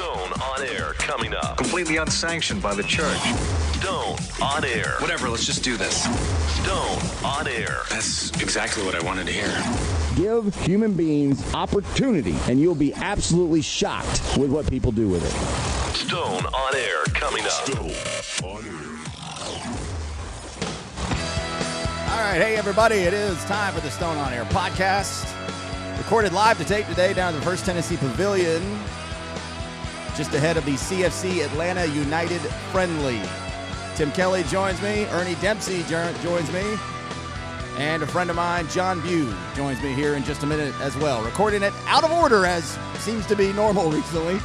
Stone on air coming up. Completely unsanctioned by the church. Stone on air. Whatever, let's just do this. Stone on air. That's exactly what I wanted to hear. Give human beings opportunity, and you'll be absolutely shocked with what people do with it. Stone on air coming up. Stone on air. All right, hey everybody, it is time for the Stone on Air podcast. Recorded live to tape today down at the First Tennessee Pavilion, just ahead of the CFC Atlanta United friendly. Tim Kelly joins me, Ernie Dempsey jo- joins me, and a friend of mine, John Bew, joins me here in just a minute as well. Recording it out of order, as seems to be normal recently.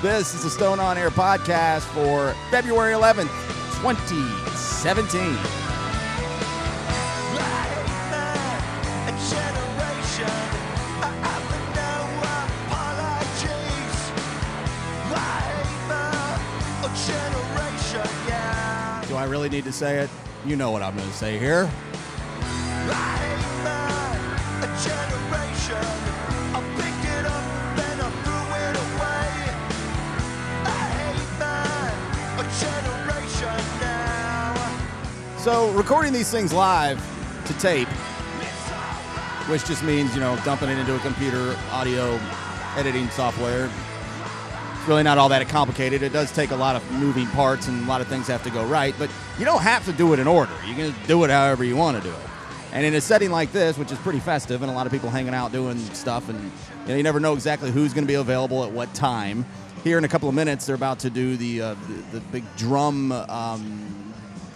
This is the Stone on Air podcast for February 11th, 2017. I really need to say it? You know what I'm going to say here. So, recording these things live to tape, which just means, you know, dumping it into a computer audio editing software. Really not all that complicated. It does take a lot of moving parts and a lot of things have to go right, but you don't have to do it in order. You can do it however you want to do it. And in a setting like this, which is pretty festive and a lot of people hanging out doing stuff, and you, know, you never know exactly who's going to be available at what time. Here in a couple of minutes, they're about to do the uh, the, the big drum um,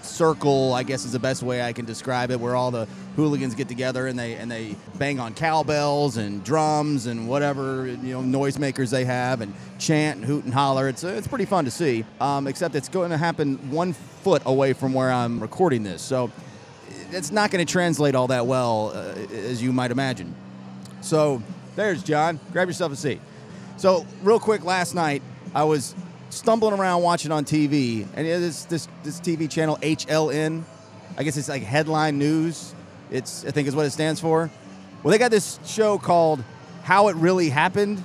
circle, I guess is the best way I can describe it, where all the hooligans get together and they and they bang on cowbells and drums and whatever you know noisemakers they have and chant and hoot and holler. It's it's pretty fun to see. Um, except it's going to happen one foot away from where I'm recording this, so it's not going to translate all that well uh, as you might imagine. So there's John. Grab yourself a seat. So real quick, last night I was stumbling around watching on TV, and it is this this TV channel HLN. I guess it's like headline news. It's I think is what it stands for. Well, they got this show called How It Really Happened,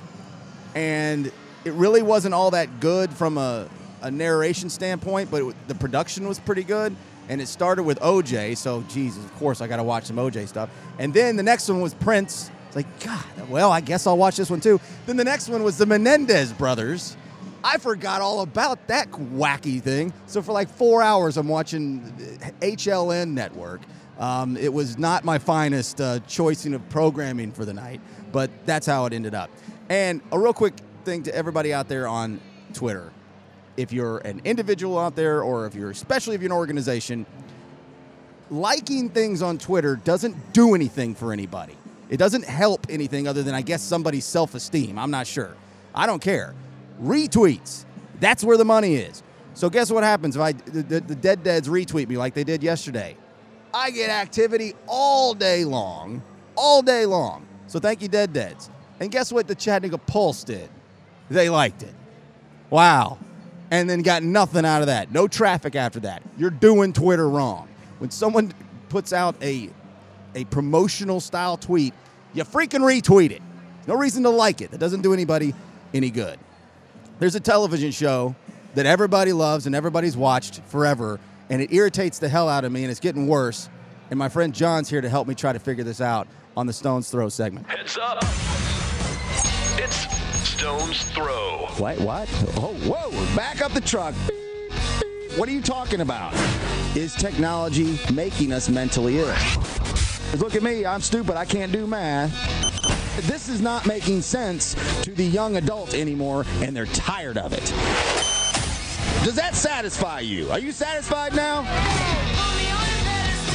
and it really wasn't all that good from a, a narration standpoint, but it, the production was pretty good. And it started with OJ, so Jesus, of course I got to watch some OJ stuff. And then the next one was Prince. It's like God, well I guess I'll watch this one too. Then the next one was the Menendez brothers. I forgot all about that wacky thing. So for like four hours, I'm watching HLN Network. Um, it was not my finest uh, choicing of programming for the night, but that's how it ended up. And a real quick thing to everybody out there on Twitter: if you're an individual out there, or if you're especially if you're an organization, liking things on Twitter doesn't do anything for anybody. It doesn't help anything other than I guess somebody's self-esteem. I'm not sure. I don't care retweets. That's where the money is. So guess what happens if I the, the, the dead deads retweet me like they did yesterday? I get activity all day long, all day long. So thank you, dead deads. And guess what the Chattanooga Pulse did? They liked it. Wow. And then got nothing out of that. No traffic after that. You're doing Twitter wrong. When someone puts out a a promotional style tweet, you freaking retweet it. No reason to like it. That doesn't do anybody any good. There's a television show that everybody loves and everybody's watched forever, and it irritates the hell out of me, and it's getting worse. And my friend John's here to help me try to figure this out on the Stones Throw segment. Heads up. It's Stone's Throw. What? What? Oh, whoa! Back up the truck. What are you talking about? Is technology making us mentally ill? Look at me. I'm stupid. I can't do math. This is not making sense to the young adult anymore, and they're tired of it. Does that satisfy you? Are you satisfied now?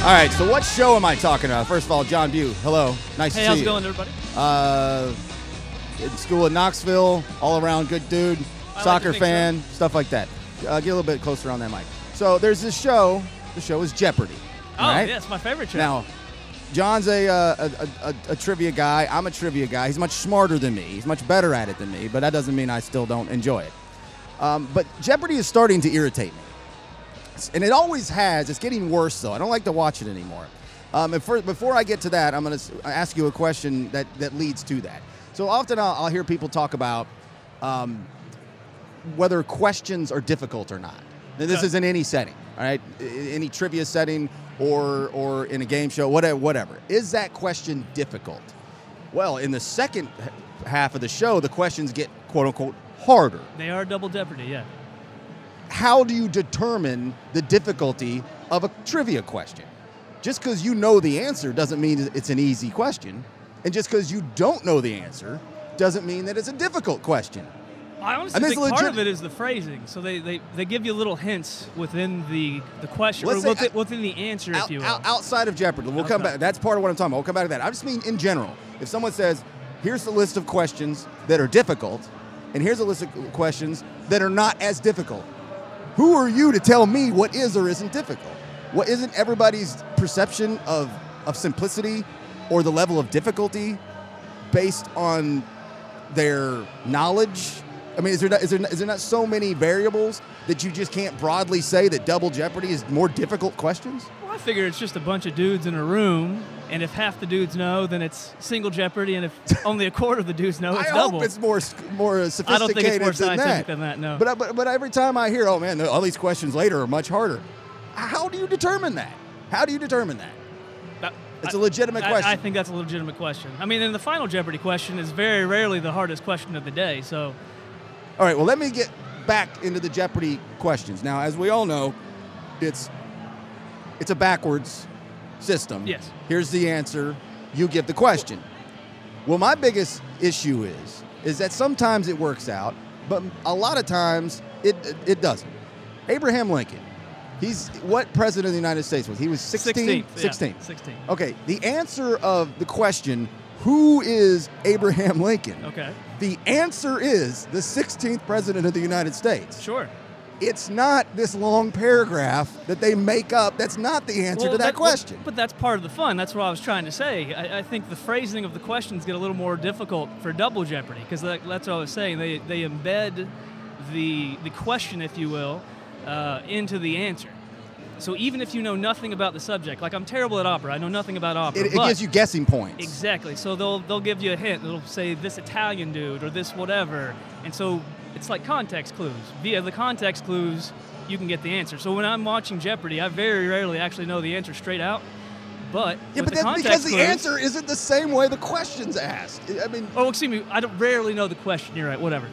All right, so what show am I talking about? First of all, John Bew. Hello. Nice Hey, to see how's it going, everybody? Uh, in school in Knoxville, all around good dude, like soccer to think fan, stuff like that. Uh, get a little bit closer on that mic. So there's this show. The show is Jeopardy. Oh, right? yeah, it's my favorite show. Now, John's a, uh, a, a, a, a trivia guy. I'm a trivia guy. He's much smarter than me. He's much better at it than me, but that doesn't mean I still don't enjoy it. Um, but Jeopardy is starting to irritate me. And it always has. It's getting worse, though. I don't like to watch it anymore. Um, and for, before I get to that, I'm going to ask you a question that, that leads to that. So often I'll, I'll hear people talk about um, whether questions are difficult or not. Now, this is in any setting, all right? Any trivia setting or or in a game show, whatever. Whatever. Is that question difficult? Well, in the second half of the show, the questions get quote unquote harder. They are double jeopardy, yeah. How do you determine the difficulty of a trivia question? Just because you know the answer doesn't mean it's an easy question, and just because you don't know the answer doesn't mean that it's a difficult question. I honestly And think is part legit- of it is the phrasing. So they, they, they give you little hints within the the question, Let's or say- within, within the answer, Out- if you will. outside of Jeopardy, we'll come Outside. back. That's part of what I'm talking about. We'll come back to that. I just mean in general. If someone says, "Here's the list of questions that are difficult," and here's a list of questions that are not as difficult, who are you to tell me what is or isn't difficult? What isn't everybody's perception of of simplicity or the level of difficulty based on their knowledge? I mean, is there not, is there not, is there not so many variables that you just can't broadly say that double jeopardy is more difficult questions? Well, I figure it's just a bunch of dudes in a room, and if half the dudes know, then it's single jeopardy, and if only a quarter of the dudes know, it's I double. hope it's more more sophisticated. I don't think it's more than scientific that. than that, no. But but but every time I hear, oh man, all these questions later are much harder. How do you determine that? How do you determine that? That- It's a legitimate I- question. I think that's a legitimate question. I mean, and the final Jeopardy question is very rarely the hardest question of the day. So All right, well, let me get back into the Jeopardy questions. Now, as we all know, it's it's a backwards system. Yes. Here's the answer. You give the question. Well, my biggest issue is is that sometimes it works out, but a lot of times it it doesn't. Abraham Lincoln. He's what president of the United States was? He was 16? 16th, yeah, 16. 16. Okay, the answer of the question, who is Abraham Lincoln? Okay, The answer is the 16th president of the United States. sure. It's not this long paragraph that they make up. That's not the answer Well, to that, question. But that's part of the fun. That's what I was trying to say. I, I think the phrasing of the questions get a little more difficult for double jeopardy because that, that's what I was saying. They they embed the the question, if you will, uh, into the answer. So even if you know nothing about the subject, like I'm terrible at opera, I know nothing about opera. it, it gives you guessing points. Exactly. So they'll they'll give you a hint. They'll say this Italian dude or this whatever, and so it's like context clues. Via the context clues, you can get the answer. So when I'm watching Jeopardy, I very rarely actually know the answer straight out. But Yeah, but the that's because context the clues- answer isn't the same way the question's asked. I mean, Oh, excuse me. I don't rarely know the question. You're right. Whatever.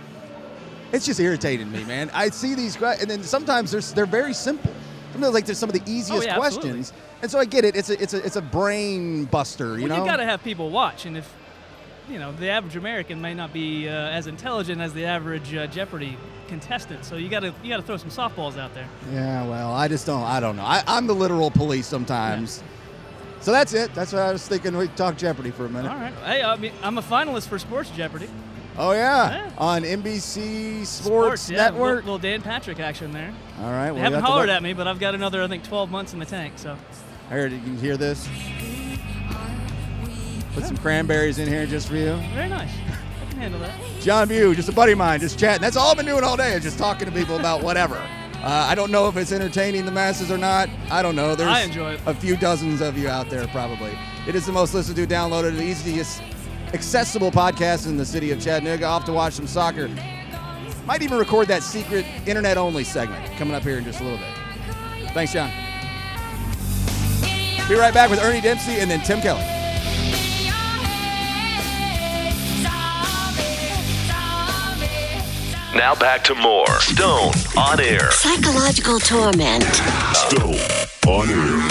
it's just irritating me, man. I see these, and then sometimes they're, they're very simple. Sometimes like they're some of the easiest Oh, yeah, absolutely. questions, and so I get it. It's a it's a it's a brain buster, you well, know. you got to have people watch, and if you know the average American may not be uh, as intelligent as the average uh, Jeopardy contestant, so you got to you got to throw some softballs out there. Yeah, well, I just don't. I don't know. I, I'm the literal police sometimes. So that's it. That's what I was thinking. We talk Jeopardy for a minute. All right. Hey, I mean, I'm a finalist for Sports Jeopardy. Oh yeah, Yeah. on NBC Sports, yeah, Network. Little, little Dan Patrick action there. All right. Well, They haven't hollered at me, but I've got another, I think, 12 months in the tank. So I heard you can hear this. Put some cranberries in here just for you. very nice. I can handle that. John View, just a buddy of mine, just chatting. That's all I've been doing all day, is just talking to people about whatever. Uh, I don't know if it's entertaining the masses or not. I don't know. There's I enjoy it. a few dozens of you out there probably. It is the most listened to, downloaded, the easiest accessible podcast in the city of Chattanooga. Off to watch some soccer. Might even record that secret internet only segment coming up here in just a little bit. Thanks, John. Be right back with Ernie Dempsey and then Tim Kelly. Now back to more Stone on air. Psychological torment. Stone on air.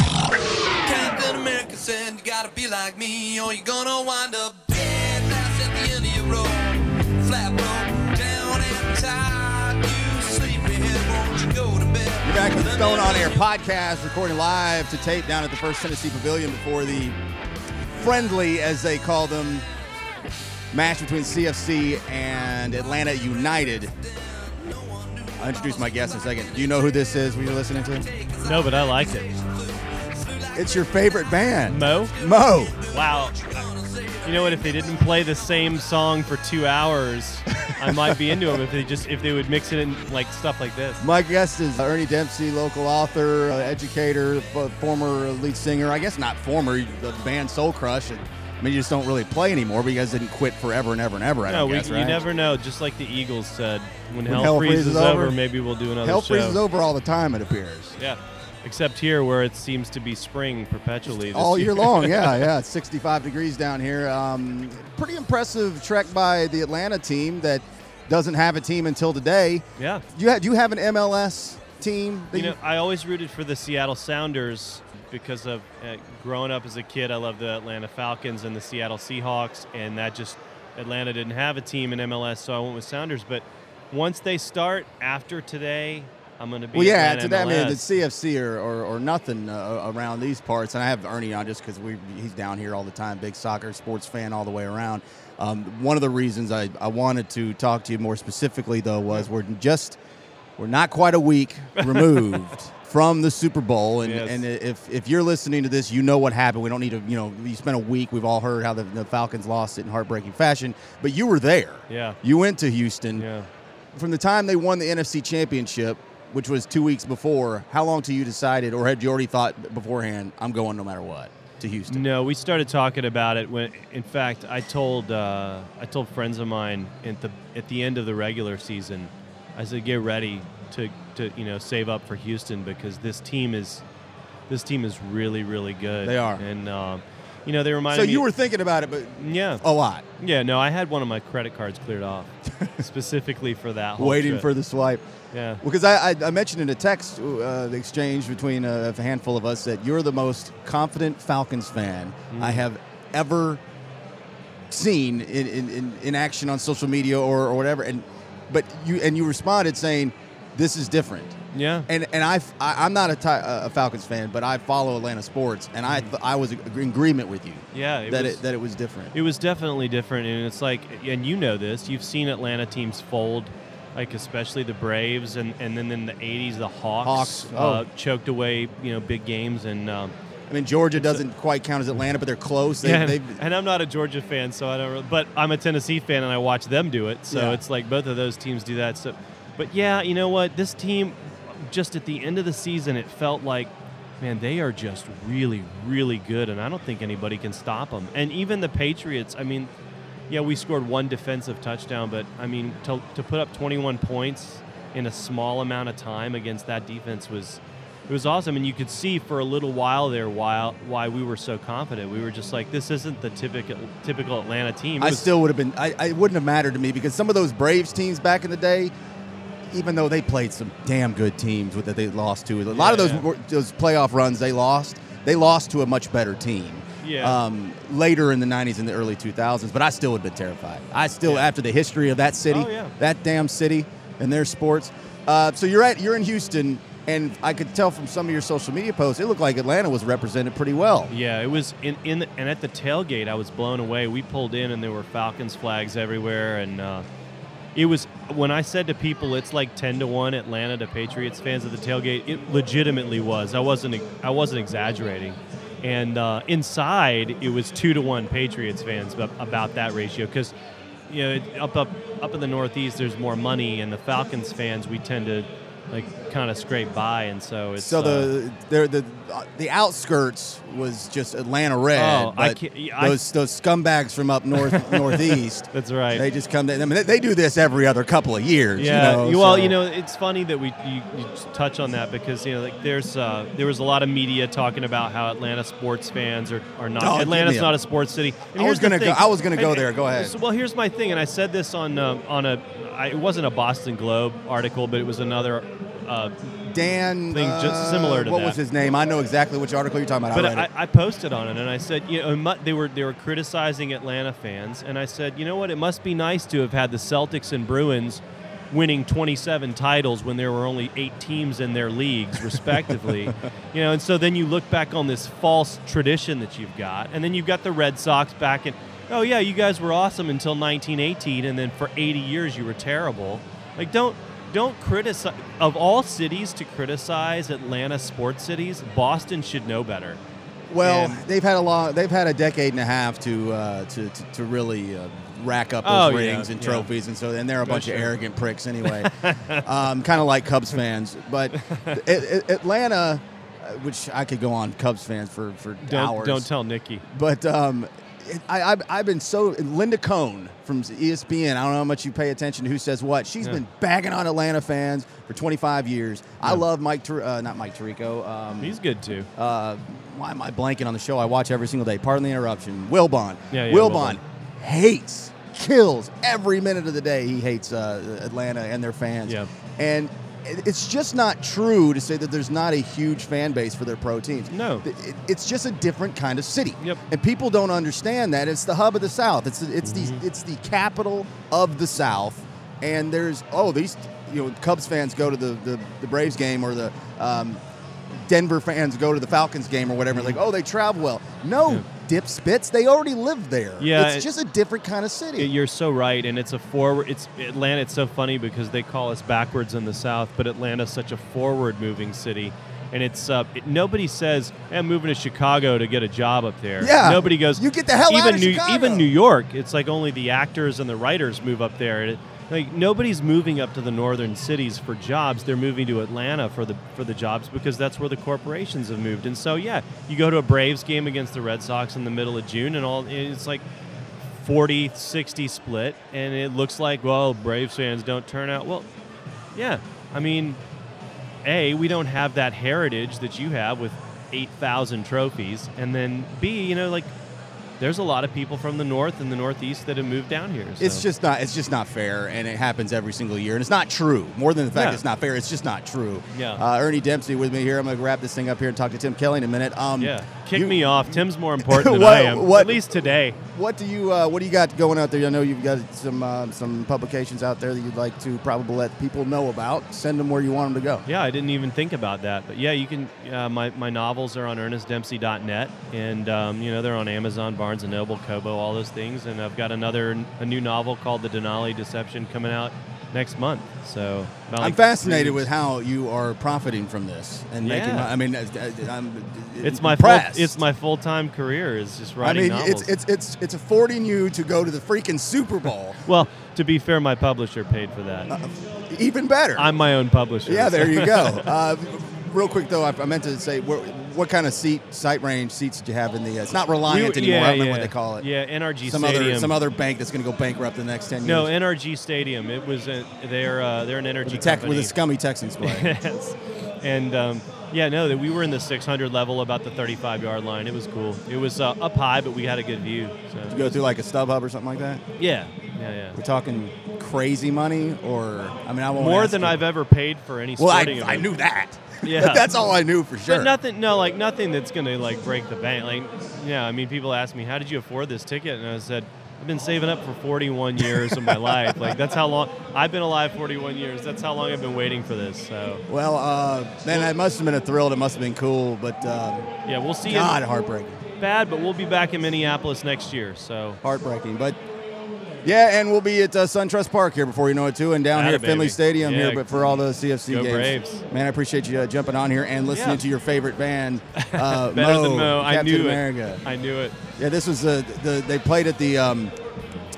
Captain America said you gotta be like me or you're gonna wind up back with the Stone On Air podcast, recording live to tape down at the First Tennessee Pavilion before the friendly, as they call them, match between CFC and Atlanta United. I'll introduce my guest in a second. Do you know who this is? Were you listening to? No, but I liked it. It's your favorite band, Mo? Mo. Wow. You know what? If they didn't play the same song for two hours, I might be into them. If they just if they would mix it in like stuff like this. My guest is Ernie Dempsey, local author, uh, educator, f- former lead singer. I guess not former, the band Soul Crush. And I mean, you just don't really play anymore, but you guys didn't quit forever and ever and ever. I No, we, guess, you never know. Just like the Eagles said, when, When hell, hell freezes, freezes over, over, maybe we'll do another Hell show. freezes over all the time, it appears. Yeah, except here where it seems to be spring perpetually. all year year. long. Yeah, yeah. It's 65 degrees down here. Um, pretty impressive trek by the Atlanta team that doesn't have a team until today. yeah. You ha- do you have an MLS team? You know, I always rooted for the Seattle Sounders because of uh, growing up as a kid. I loved the Atlanta Falcons and the Seattle Seahawks, and that just Atlanta didn't have a team in MLS, so I went with Sounders. But once they start after today, I'm going to be Well, yeah, to that I mean the CFC or, or, or nothing uh, around these parts, and I have Ernie on just because we he's down here all the time, big soccer sports fan all the way around. Um, one of the reasons I, I wanted to talk to you more specifically though was we're just we're not quite a week removed from the Super Bowl, and, Yes. and if if you're listening to this, you know what happened. We don't need to you know you spent a week. We've all heard how the, the Falcons lost it in heartbreaking fashion, but you were there. Yeah. You went to Houston Yeah. from the time they won the NFC Championship, which was two weeks before, how long till you decided, or had you already thought beforehand, I'm going no matter what to Houston? No, we started talking about it when, in fact, I told uh, I told friends of mine at the at the end of the regular season, I said, get ready to to you know save up for Houston because this team is this team is really really good. They are. and um, you know they reminded So you were thinking about it, but yeah a lot, yeah no I had one of my credit cards cleared off specifically for that whole waiting trip. for the swipe. Yeah Because I, I, I mentioned in a text uh, the exchange between a, a handful of us that you're the most confident Falcons fan Mm. I have ever seen in, in, in, action on social media or, or whatever. And but you and you responded saying, "This is different." yeah And and I, I am not a, Ti- a Falcons fan, but I follow Atlanta sports, and I th- I was in agreement with you yeah it that was, it that it was different. It was definitely different, and it's like, and you know this. You've seen Atlanta teams fold, like especially the Braves, and, and then in the '80s the Hawks, Hawks, uh, oh. choked away, you know, big games, and um, I mean, Georgia doesn't quite count as Atlanta, but they're close. They, yeah, and, and I'm not a Georgia fan, so I don't. Really, but I'm a Tennessee fan, and I watch them do it. So Yeah. it's like both of those teams do that. So, but yeah, you know what? This team, just at the end of the season, it felt like. Man, they are just really, really good, and I don't think anybody can stop them. And even the Patriots, I mean, yeah, we scored one defensive touchdown, but I mean, to, to put up 21 points in a small amount of time against that defense was it was awesome, and you could see for a little while there why why we were so confident. We were just like, this isn't the typical typical Atlanta team. I still would have been. I, wouldn't have mattered to me because some of those Braves teams back in the day, even though they played some damn good teams that they lost to, a lot of those Yeah. those playoff runs they lost, they lost to a much better team. Yeah. Um, later in the '90s and the early 2000s, but I still would have been terrified. I still, Yeah. after the history of that city, Oh, yeah. that damn city and their sports. Uh, so you're at you're in Houston, and I could tell from some of your social media posts, it looked like Atlanta was represented pretty well. Yeah, it was in in the, and at the tailgate, I was blown away. We pulled in and there were Falcons flags everywhere, and uh, it was when I said to people it's like ten to one Atlanta to Patriots fans at the tailgate. It legitimately was. I wasn't I wasn't exaggerating. And uh, inside, it was two to one Patriots fans ab- about that ratio because you know up up up in the Northeast, there's more money, and the Falcons fans we tend to like kind of scrape by, and so it's So uh, the the the the outskirts was just Atlanta red. Oh, I can't- I- those those scumbags from up north northeast. That's right. They just come. To, I mean, they, they do this every other couple of years. Yeah, You know, well, so- you know, it's funny that we you, you touch on that because you know, like there's uh, there was a lot of media talking about how Atlanta sports fans are, are not. Oh, Atlanta's not a sports city. And I was gonna go- I was gonna go And- there. Go ahead. well, here's my thing, and I said this on uh, on a. I, it wasn't a Boston Globe article, but it was another. Uh, Dan. thing just uh, similar to that. what that. was his name? I know exactly which article you're talking about. but I I. I posted on it and I said, you know, they were they were criticizing Atlanta fans, and I said, you know what, it must be nice to have had the Celtics and Bruins winning 27 titles when there were only eight teams in their leagues, respectively. you know, and so then you look back on this false tradition that you've got, and then you've got the Red Sox back in. Oh yeah, you guys were awesome until 1918, and then for 80 years you were terrible. Like don't don't criticize of all cities to criticize Atlanta sports cities. Boston should know better. well, and- they've had a long. They've had a decade and a half to uh, to, to to really. Uh, Rack up those Oh, yeah, rings and yeah. trophies, and so and they're a Oh, bunch of arrogant pricks anyway. um, kind of like Cubs fans, but A- A- Atlanta, uh, which I could go on Cubs fans for for Don't hours. don't tell Nikki. But um, it- I, I've, I've been so Linda Cohn from ESPN. I don't know how much you pay attention to who says what. She's Yeah. been bagging on Atlanta fans for 25 years. I love Mike, uh, not Mike Tirico. Um, He's good too. uh, why am I blanking on the show I watch every single day? Pardon the interruption. Wilbon. Yeah, yeah, Wilbon Wilbon. hates, kills every minute of the day. He hates uh, Atlanta and their fans. Yeah. And it's just not true to say that there's not a huge fan base for their pro teams. No. It's just a different kind of city. Yep. And people don't understand that. It's the hub of the South. It's it's Mm-hmm. the it's the capital of the South. And there's oh these you know Cubs fans go to the the, the Braves game or the um, Denver fans go to the Falcons game or whatever. Like oh they travel well. No Yeah. Dip spits. They already live there. Yeah, It's it- just a different kind of city. You're so right, and it's a forward. It's Atlanta. It's so funny because they call us backwards in the South, but Atlanta's such a forward-moving city, and it's uh, it, nobody says, hey, "I'm moving to Chicago to get a job up there." Yeah. nobody goes. You get the hell even out of New, Chicago." Even New York, it's like only the actors and the writers move up there. Like nobody's moving up to the northern cities for jobs. They're moving to Atlanta for the for the jobs because that's where the corporations have moved. And so yeah, you go to a Braves game against the Red Sox in the middle of June, and all it's like 40 60 split and it looks like well braves fans don't turn out well yeah i mean a we don't have that heritage that you have with 8000 trophies and then b you know like there's a lot of people from the north and the northeast that have moved down here so. It's just not. It's just not fair, and it happens every single year. And it's not true. More than the fact Yeah. it's not fair, it's just not true. Yeah. Uh, Ernie Dempsey with me here. I'm going to wrap this thing up here and talk to Tim Kelly in a minute. Um, yeah kick you- me off tim's more important than What- i am what- at least today What do you uh, What do you got going out there? I know you've got some uh, some publications out there that you'd like to probably let people know about. Send them where you want them to go. Yeah, I didn't even think about that. But yeah, you can. Uh, my my novels are on ErnestDempsey.net, and um, you know they're on Amazon, Barnes and Noble, Kobo, all those things. And I've got another a new novel called The Denali Deception coming out next month. So about I'm fascinated with how you are profiting from this and making. Yeah. mon- I mean, uh, uh, I'm It's my full, it's my full time career is just I writing mean, novels. it's it's it's it's affording you to go to the freaking Super Bowl. well, to be fair, my publisher paid for that. Even better. I'm my own publisher. Yeah, there you go. Uh, real quick though, I, I meant to say, what, kind of seat, sight range seats did you have in the? Uh, it's not Reliant We- anymore. yeah, I remember yeah. what they call it. Yeah, NRG some Stadium. other some other bank that's going to go bankrupt in the next ten years. no, NRG Stadium. It was a, they're uh, they're an energy with, tech, company. with the scummy Texans play. yes. And um, yeah, no, that we were in the 600 level, about the 35 yard line. It was cool. It was uh, up high, but we had a good view. So go through like a stub hub or something like that. yeah, yeah, yeah. We're talking crazy money, or I mean, I won't More than you. I've ever paid for any Well, I, I knew that. Yeah. that's all I knew for sure. But nothing, no, like nothing that's gonna like break the bank. Like, yeah, I mean, people ask me, "How did you afford this ticket?" And I said, "I've been saving up for 41 years of my life. Like, that's how long I've been alive. 41 years. That's how long I've been waiting for this. So, Well, uh, man, it must have been a thrill. It must have been cool, but um, yeah, we'll see. God, heartbreaking. Bad, but we'll be back in Minneapolis next year. So, heartbreaking. But yeah, and we'll be at uh, SunTrust Park here before you know it too, and down Atta here at Finley. Stadium Yeah. here. But for all the CFC Go games, Braves. man, I appreciate you uh, jumping on here and listening Yeah. to your favorite band, uh, better Mo, than Mo. I Captain knew America. it. I knew it. Yeah, this was uh, the they played at the um,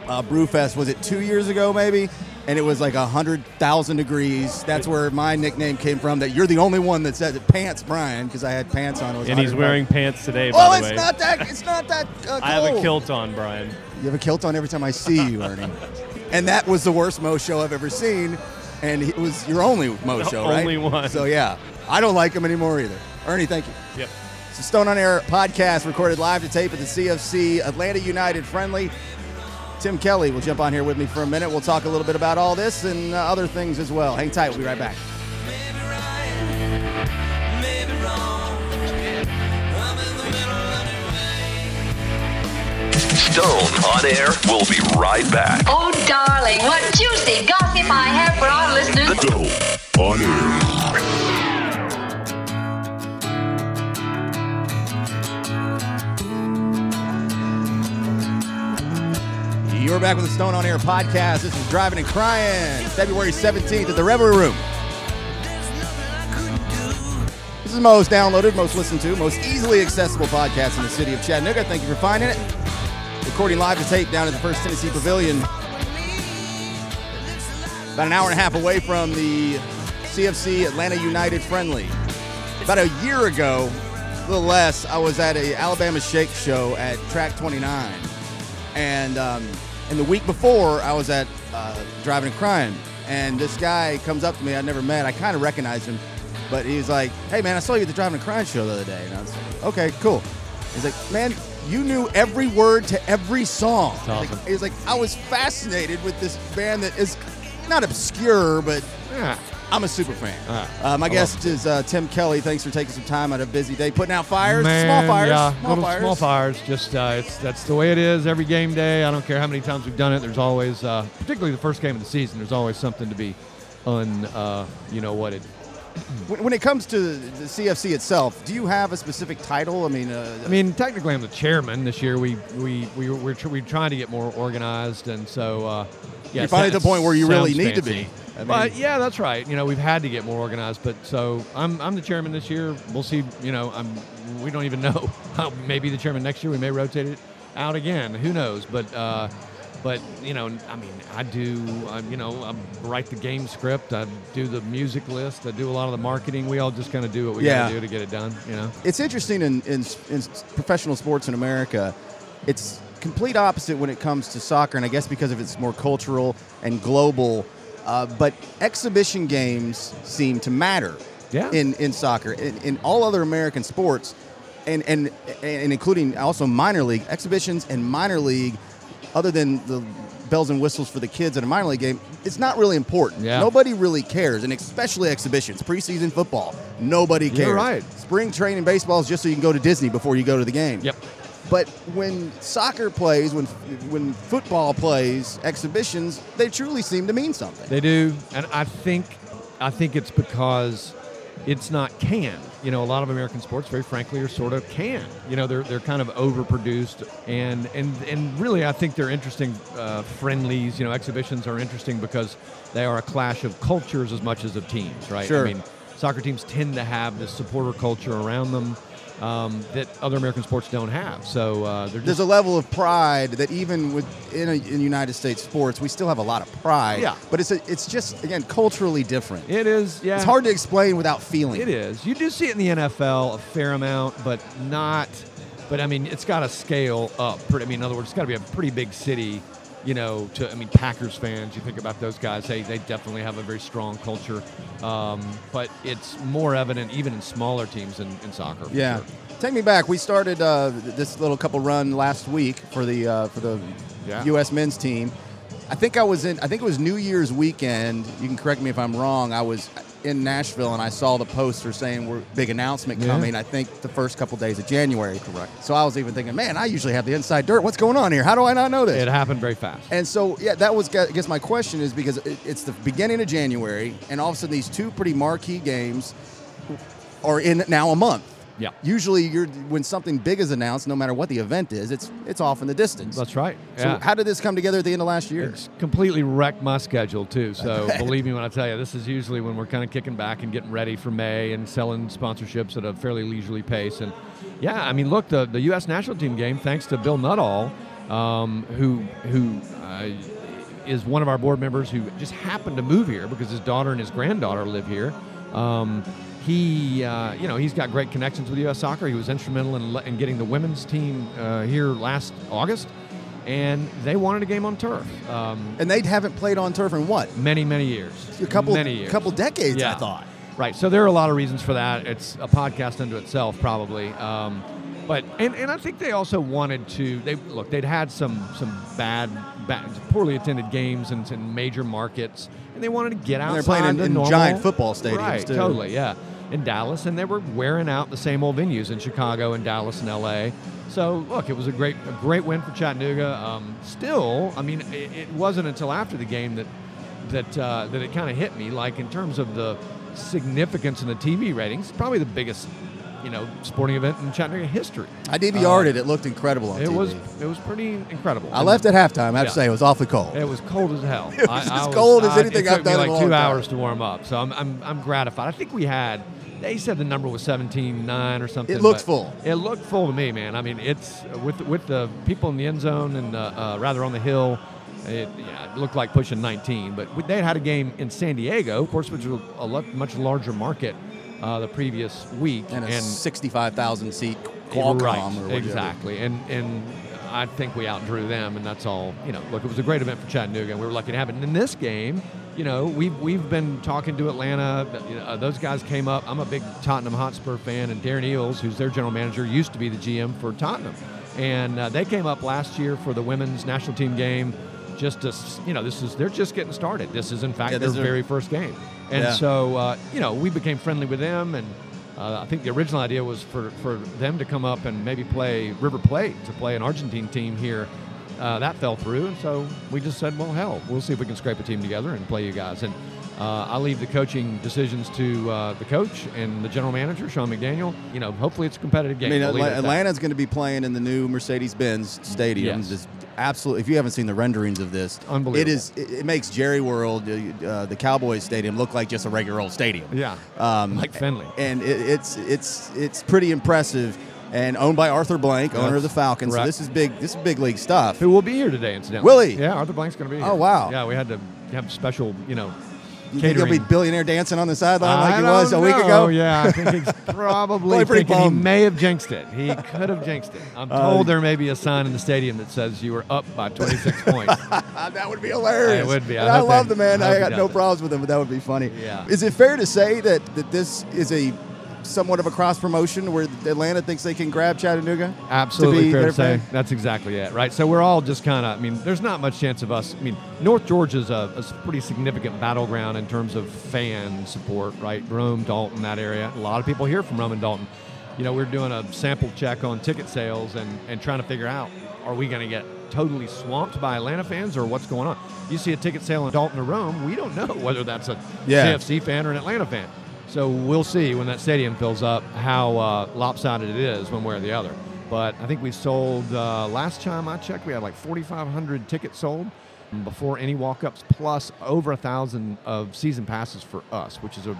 uh, Brewfest. Was it two years ago, maybe? And it was like hundred thousand degrees. That's where my nickname came from. That you're the only one that said it, pants, Brian, because I had pants on. And he's 100 wearing pants today. By Oh, the it's not that. It's not that. Uh, I have a kilt on, Brian. You have a kilt on every time I see you, Ernie. and that was the worst Mo show I've ever seen. And it was your only Mo show, right? only one. So yeah, I don't like him anymore either. Ernie, thank you. Yep. It's a Stone on Air podcast recorded live to tape at the CFC Atlanta United friendly. Tim Kelly will jump on here with me for a minute. We'll talk a little bit about all this and uh, other things as well. Hang tight. We'll be right back. Stone on air. We'll be right back. Oh, darling, what juicy gossip I have for our listeners. Stone on air. You're back with the Stone on Air podcast. This is Driving and Crying, February 17th at the Revelry Room. This is most downloaded, most listened to, most easily accessible podcast in the city of Chattanooga. Thank you for finding it. Recording live to tape down at the First Tennessee Pavilion. About an hour and a half away from the CFC Atlanta United friendly. About a year ago, a little less, I was at a Alabama Shake show at Track 29 And um, and the week before, I was at uh, Driving and Crying, and this guy comes up to me. I never met. I kind of recognized him, but he's like, "Hey man, I saw you at the Driving and Crying show the other day." And I was like, "Okay, cool." He's like, "Man, you knew every word to every song." That's awesome. Like, he's like, "I was fascinated with this band that is not obscure, but Yeah. I'm a super fan." Uh, my I guest is uh, Tim Kelly. Thanks for taking some time out of a busy day, putting out fires, Man, small fires, yeah, small little fires. small fires. Just uh, it's that's the way it is every game day. I don't care how many times we've done it. There's always, uh, particularly the first game of the season, there's always something to be un, uh, you know what it. When, when it comes to the CFC itself, do you have a specific title? I mean, uh, I mean, technically, I'm the chairman this year. We we we we're, tr- we're trying to get more organized, and so uh, yeah, You're finally at the point where you really need to be. I mean- but yeah, that's right. You know, we've had to get more organized, but so I'm I'm the chairman this year. We'll see. You know, I'm we don't even know. Maybe the chairman next year. We may rotate it out again. Who knows? But. Uh, but you know, I mean, I do. I, you know, I write the game script. I do the music list. I do a lot of the marketing. We all just kind of do what we Yeah. got to do to get it done. You know. it's interesting in, in, in professional sports in America. It's complete opposite when it comes to soccer, and I guess because of it's more cultural and global. Uh, but exhibition games seem to matter Yeah. in, in soccer. In, in all other American sports, and, and and including also minor league exhibitions and minor league, other than the bells and whistles for the kids at a minor league game, it's not really important. Yeah. Nobody really cares, and especially exhibitions, preseason football. Nobody cares. You're right. Spring training baseball is just so you can go to Disney before you go to the game. Yep. But when soccer plays, when when football plays, exhibitions, they truly seem to mean something. They do, and I think I think it's because it's not canned. You know, a lot of American sports, very frankly, are sort of canned. You know, they're they're kind of overproduced, and and and really, I think they're interesting uh, friendlies. You know, exhibitions are interesting because they are a clash of cultures as much as of teams, right? Sure. I mean, soccer teams tend to have this supporter culture around them. Um, that other American sports don't have, so uh, There's a level of pride that even within a, in United States sports, we still have a lot of pride. Yeah. But it's a, it's just again culturally different. it is. Yeah, It's hard to explain without feeling. It is. You do see it in the NFL a fair amount, but not. But I mean, it's got to scale up. Pretty, I mean, in other words, it's got to be a pretty big city. You know, to I mean, Packers fans. You think about those guys. They they definitely have a very strong culture. Um, but it's more evident even in smaller teams in, in soccer. Yeah. sure. Take me back. We started uh, this little couple run last week for the uh, for the Yeah. U.S. men's team. I think I was in. I think it was New Year's weekend. You can correct me if I'm wrong. I was in Nashville and I saw the poster saying we're big announcement Yeah. coming. I think the first couple days of January. Correct. So I was even thinking, man, I usually have the inside dirt. What's going on here? How do I not know this? It happened very fast. And so, yeah, that was, I guess, my question is because it's the beginning of January, and all of a sudden, these two pretty marquee games are in now a month. Yeah. Usually, you're when something big is announced, no matter what the event is, it's it's off in the distance. That's right. So, Yeah. how did this come together at the end of last year? It's completely wrecked my schedule too. So believe me when I tell you, this is usually when we're kind of kicking back and getting ready for May and selling sponsorships at a fairly leisurely pace. And yeah, I mean, look, the the U.S. national team game, thanks to Bill Nuttall, um, who who uh, is one of our board members who just happened to move here because his daughter and his granddaughter live here. Um, he, uh, you know, he's got great connections with U.S. Soccer. He was instrumental in, in getting the women's team uh, here last August, and they wanted a game on turf. Um, And they haven't played on turf in what? many, many years. A couple, many years. couple decades, Yeah. I thought. Right. So there are a lot of reasons for that. It's a podcast unto itself, probably. Um, but and, and I think they also wanted to. They look. They'd had some some bad, bad poorly attended games in, in major markets, and they wanted to get And outside they're playing in- the in normal- giant football stadiums, Right. too. Totally. Yeah. In Dallas, and they were wearing out the same old venues in Chicago and Dallas and L.A. So look, it was a great a great win for Chattanooga. Um, still, I mean, it, it wasn't until after the game that that uh, that it kind of hit me. Like in terms of the significance in the TV ratings, probably the biggest, you know, sporting event in Chattanooga history. I DVR'd it. It looked incredible on It TV. was it was pretty incredible. I left at halftime. I have Yeah. to say, it was awfully cold. It was cold as hell. It was as cold as anything it I've took me done in like two time. hours to warm up, so I'm, I'm I'm gratified. I think we had. They said the number was 17-9 or something. It looked full. It looked full to me, man. I mean, it's with with the people in the end zone and uh, uh, rather on the hill. It, yeah, it looked like pushing 19, but they had had a game in San Diego, of course, which was a much larger market uh, the previous week, and a 65,000 seat Qualcomm right, or whatever. exactly. And and I think we outdrew them, and that's all. You know, look, it was a great event for Chattanooga, and we were lucky to have it. And in this game, you know, we've we've been talking to Atlanta. You know, uh, those guys came up. I'm a big Tottenham Hotspur fan, and Darren Eales, who's their general manager, used to be the GM for Tottenham, and uh, they came up last year for the women's national team game. Just to, you know, this is they're just getting started. This is in fact Yeah, their very first game, and Yeah. so uh, you know we became friendly with them and. Uh, I think the original idea was for, for them to come up and maybe play River Plate to play an Argentine team here. Uh, that fell through, and so we just said, well, hell, we'll see if we can scrape a team together and play you guys. And uh, I leave the coaching decisions to uh, the coach and the general manager, Sean McDaniel. You know, hopefully it's a competitive game. I mean, We'll leave Atla- Atlanta's going to be playing in the new Mercedes-Benz Stadium. Yes. Just absolutely. If you haven't seen the renderings of this, Unbelievable. It is. It, it makes Jerry World, uh, uh, the Cowboys Stadium, look like just a regular old stadium. Yeah, um, like Finley. and it, it's it's it's pretty impressive. And owned by Arthur Blank, owner of the Falcons. So this is big. This is big league stuff. Who will be here today, incidentally? Will he? Yeah, Arthur Blank's going to be here. Oh, wow. Yeah, we had to have special, you know, You think he'll be billionaire dancing on the sideline like I he was a week know. ago? Yeah, I think he's probably Probably he may have jinxed it. He could have jinxed it. I'm Uh, told there may be a sign in the stadium that says you were up by 26 points. that would be hilarious. It would be. I I, love they- the man. I I got no it. problems with him, but that would be funny. Yeah. Is it fair to say that, that this is a somewhat of a cross promotion where Atlanta thinks they can grab Chattanooga? Absolutely be fair to say. fan? That's exactly it, right? So we're all just kind of, I mean, there's not much chance of us. I mean, North Georgia's a, a pretty significant battleground in terms of fan support, right? Rome, Dalton, that area. A lot of people here from Rome and Dalton. You know, we're doing a sample check on ticket sales and, and trying to figure out are we going to get totally swamped by Atlanta fans or what's going on? You see a ticket sale in Dalton or Rome, we don't know whether that's a Yeah. CFC fan or an Atlanta fan. So we'll see when that stadium fills up how uh, lopsided it is one way or the other. But I think we sold uh, last time I checked, we had like 4,500 tickets sold before any walk-ups, plus over a thousand of season passes for us, which is a.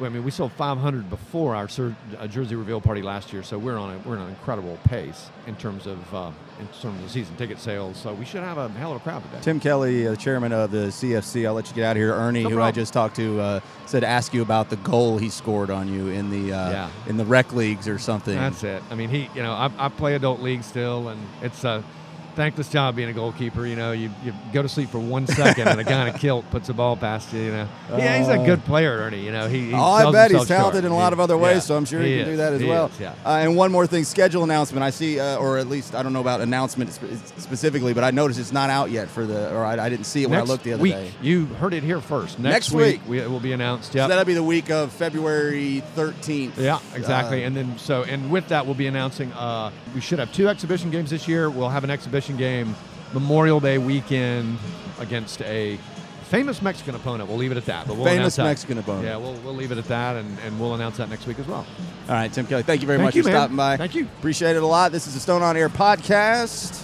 I mean, we sold 500 before our Sur- uh, Jersey reveal party last year, so we're on a, we're on an incredible pace in terms of uh, in terms of season ticket sales. So we should have a hell of a crowd today. Tim Kelly, uh, chairman of the CFC, I'll let you get out of here. Ernie, No who I just talked to, uh, said ask you about the goal he scored on you in the uh, Yeah. in the rec leagues or something. That's it. I mean, he, you know, I, I play adult league still, and it's a thankless job being a goalkeeper. You know, you, you go to sleep for one second, and a guy in a kilt puts a ball past you. You know, yeah, he's a Uh, good player, Ernie. You know, he. he Oh, I bet he's himself short. talented in a lot He- of other ways, yeah, so I'm sure he, can is. do that as well. is, yeah. Uh, and one more thing, schedule announcement. I see, uh, or at least I don't know about announcement spe- specifically, but I noticed it's not out yet for the, or I, I didn't see it when Next I looked the other week, day. you heard it here first. Next Next, week. we, it will be announced. So Yeah. that'll be the week of February 13th. Yeah, exactly. Uh, and then so and with that we'll be announcing uh, we should have two exhibition games this year. We'll have an exhibition game Memorial Day weekend against a famous Mexican opponent. We'll leave it at that. But we'll Famous announce that. Mexican opponent. Yeah, we'll, we'll leave it at that, and, and we'll announce that next week as well. All right, Tim Kelly, thank you very Thank much you, for man. stopping by. Thank you. Appreciate it a lot. This is the Stone on Air podcast.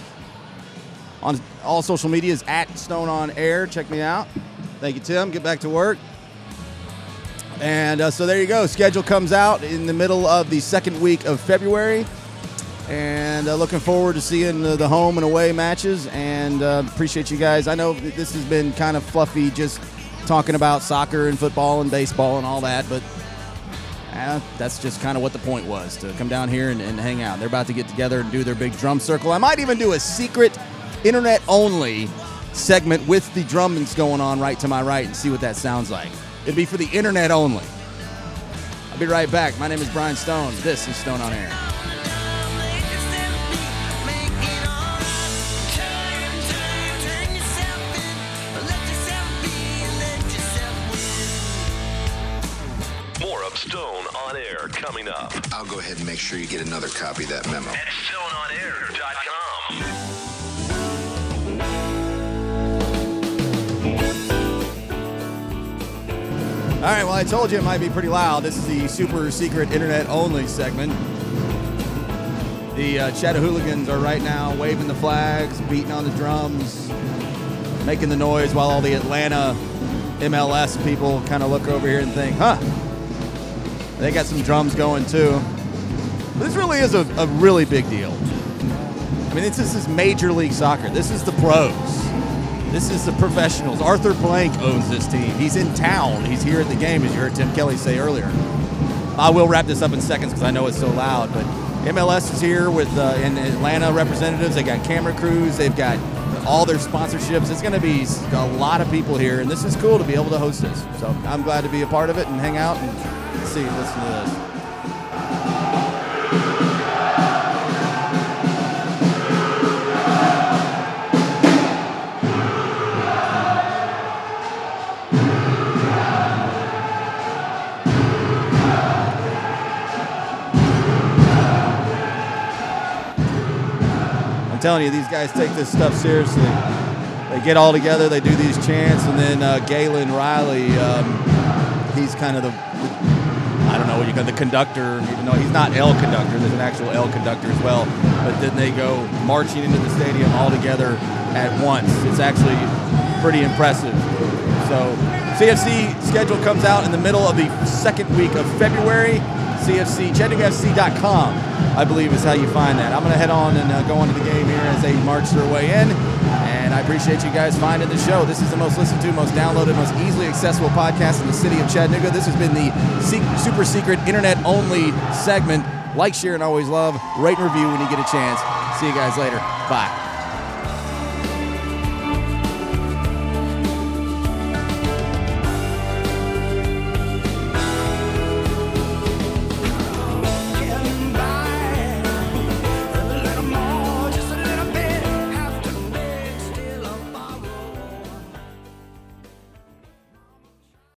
On all social media is at Stone on Air. Check me out. Thank you, Tim. Get back to work. And uh, so there you go. Schedule comes out in the middle of the second week of February. And uh, looking forward to seeing the, home and away matches. And uh, appreciate you guys. I know this has been kind of fluffy, just talking about soccer and football and baseball and all that, but uh, that's just kind of what the point was to come down here and, and hang out. They're about to get together and do their big drum circle. I might even do a secret internet only segment with the drummings going on right to my right and see what that sounds like. It'd be for the internet only. I'll be right back. My name is Brian Stone. This is Stone on Air. Coming up. I'll go ahead and make sure you get another copy of that memo. At StoneOnAir.com. All right, well, I told you it might be pretty loud. This is the super secret internet only segment. The uh, Chattahooligans are right now waving the flags, beating on the drums, making the noise while all the Atlanta MLS people kind of look over here and think, huh, they got some drums going too. This really is a, a really big deal. I mean, this is Major League Soccer. This is the pros. This is the professionals. Arthur Blank owns this team. He's in town. He's here at the game, as you heard Tim Kelly say earlier. I will wrap this up in seconds because I know it's so loud, but MLS is here with uh, and Atlanta representatives. They got camera crews. They've got all their sponsorships. It's going to be a lot of people here, and this is cool to be able to host this. So I'm glad to be a part of it and hang out and see, listen to this. I'm telling you, these guys take this stuff seriously. They get all together, they do these chants, and then uh, Galen Riley, um, he's kind of the, don't you call the conductor, even though he's not L conductor, there's an actual L conductor as well. But then they go marching into the stadium all together at once. It's actually pretty impressive. So CFC schedule comes out in the middle of the second week of February. CFC, ChattanoogaFC.com, I believe is how you find that. I'm going to head on and uh, go on to the game here as they march their way in. And I appreciate you guys finding the show. This is the most listened to, most downloaded, most easily accessible podcast in the city of Chattanooga. This has been the super secret internet only segment. Like, share, and always love. Rate and review when you get a chance. See you guys later. Bye.